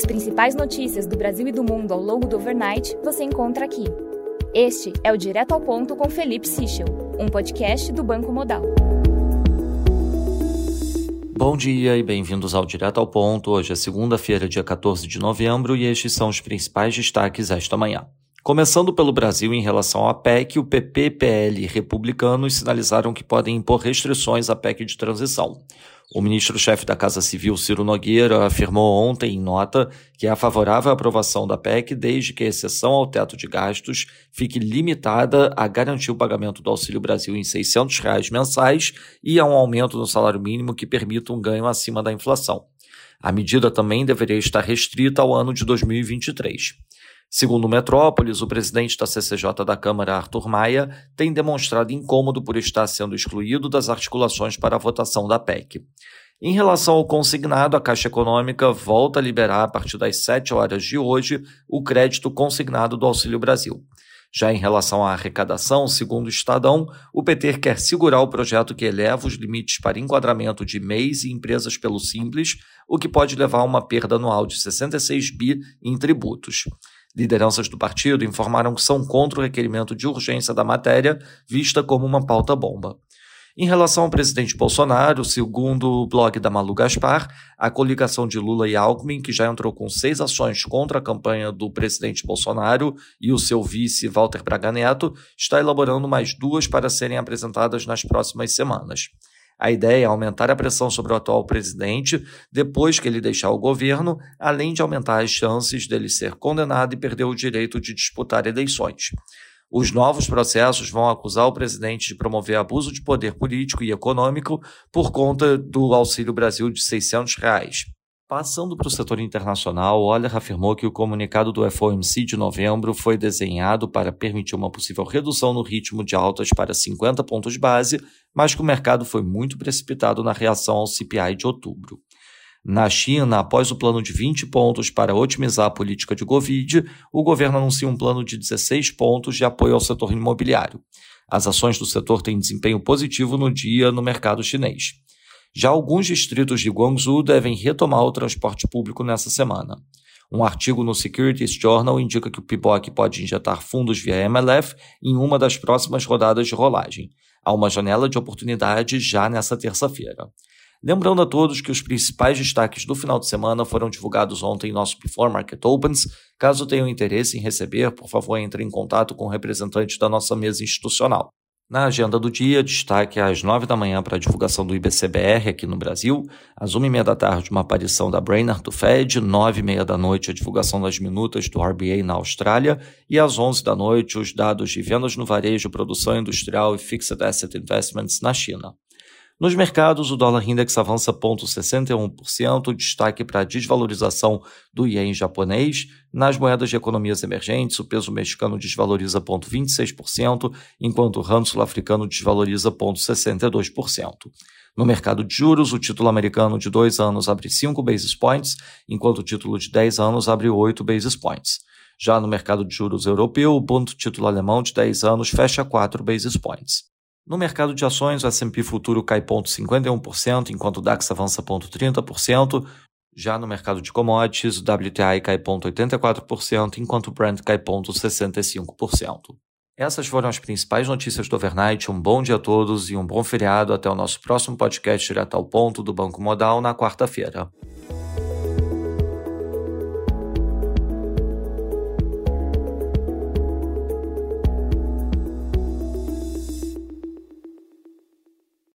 As principais notícias do Brasil e do mundo ao longo do overnight você encontra aqui. Este é o Direto ao Ponto com Felipe Sichel, um podcast do Banco Modal. Bom dia e bem-vindos ao Direto ao Ponto. Hoje é segunda-feira, dia 14 de novembro, e estes são os principais destaques esta manhã. Começando pelo Brasil, em relação à PEC, o PP, PL e republicanos sinalizaram que podem impor restrições à PEC de transição. O ministro-chefe da Casa Civil, Ciro Nogueira, afirmou ontem em nota que é favorável à aprovação da PEC desde que a exceção ao teto de gastos fique limitada a garantir o pagamento do Auxílio Brasil em 600 reais mensais e a um aumento no salário mínimo que permita um ganho acima da inflação. A medida também deveria estar restrita ao ano de 2023. Segundo o Metrópolis, o presidente da CCJ da Câmara, Arthur Maia, tem demonstrado incômodo por estar sendo excluído das articulações para a votação da PEC. Em relação ao consignado, a Caixa Econômica volta a liberar a partir das 7 horas de hoje o crédito consignado do Auxílio Brasil. Já em relação à arrecadação, segundo o Estadão, o PT quer segurar o projeto que eleva os limites para enquadramento de MEIs e empresas pelo Simples, o que pode levar a uma perda anual de 66 bi em tributos. Lideranças do partido informaram que são contra o requerimento de urgência da matéria, vista como uma pauta-bomba. Em relação ao presidente Bolsonaro, segundo o blog da Malu Gaspar, a coligação de Lula e Alckmin, que já entrou com seis ações contra a campanha do presidente Bolsonaro e o seu vice Walter Braga Neto, está elaborando mais duas para serem apresentadas nas próximas semanas. A ideia é aumentar a pressão sobre o atual presidente depois que ele deixar o governo, além de aumentar as chances dele ser condenado e perder o direito de disputar eleições. Os novos processos vão acusar o presidente de promover abuso de poder político e econômico por conta do Auxílio Brasil de 600 reais. Passando para o setor internacional, Oller afirmou que o comunicado do FOMC de novembro foi desenhado para permitir uma possível redução no ritmo de altas para 50 pontos base, mas que o mercado foi muito precipitado na reação ao CPI de outubro. Na China, após o plano de 20 pontos para otimizar a política de Covid, o governo anuncia um plano de 16 pontos de apoio ao setor imobiliário. As ações do setor têm desempenho positivo no dia no mercado chinês. Já alguns distritos de Guangzhou devem retomar o transporte público nessa semana. Um artigo no Securities Journal indica que o PIBOC pode injetar fundos via MLF em uma das próximas rodadas de rolagem. Há uma janela de oportunidade já nessa terça-feira. Lembrando a todos que os principais destaques do final de semana foram divulgados ontem em nosso Before Market Opens. Caso tenham interesse em receber, por favor, entre em contato com o representante da nossa mesa institucional. Na agenda do dia, destaque às 9 da manhã para a divulgação do IBCBR aqui no Brasil, às 1 e meia da tarde uma aparição da Brainerd do Fed, 9 e meia da noite a divulgação das minutas do RBA na Austrália. E às 11 da noite os dados de vendas no varejo, produção industrial e fixed asset investments na China. Nos mercados, o dólar index avança 0,61%, destaque para a desvalorização do ien japonês. Nas moedas de economias emergentes, o peso mexicano desvaloriza 0,26%, enquanto o ramo sul-africano desvaloriza 0,62%. No mercado de juros, o título americano de 2 anos abre 5 basis points, enquanto o título de 10 anos abre 8 basis points. Já no mercado de juros europeu, o ponto título alemão de 10 anos fecha 4 basis points. No mercado de ações, o S&P futuro cai 0,51%, enquanto o DAX avança 0,30%. Já no mercado de commodities, o WTI cai 0,84%, enquanto o Brent cai 0,65%. Essas foram as principais notícias do overnight. Um bom dia a todos e um bom feriado. Até o nosso próximo podcast direto ao ponto do Banco Modal na quarta-feira.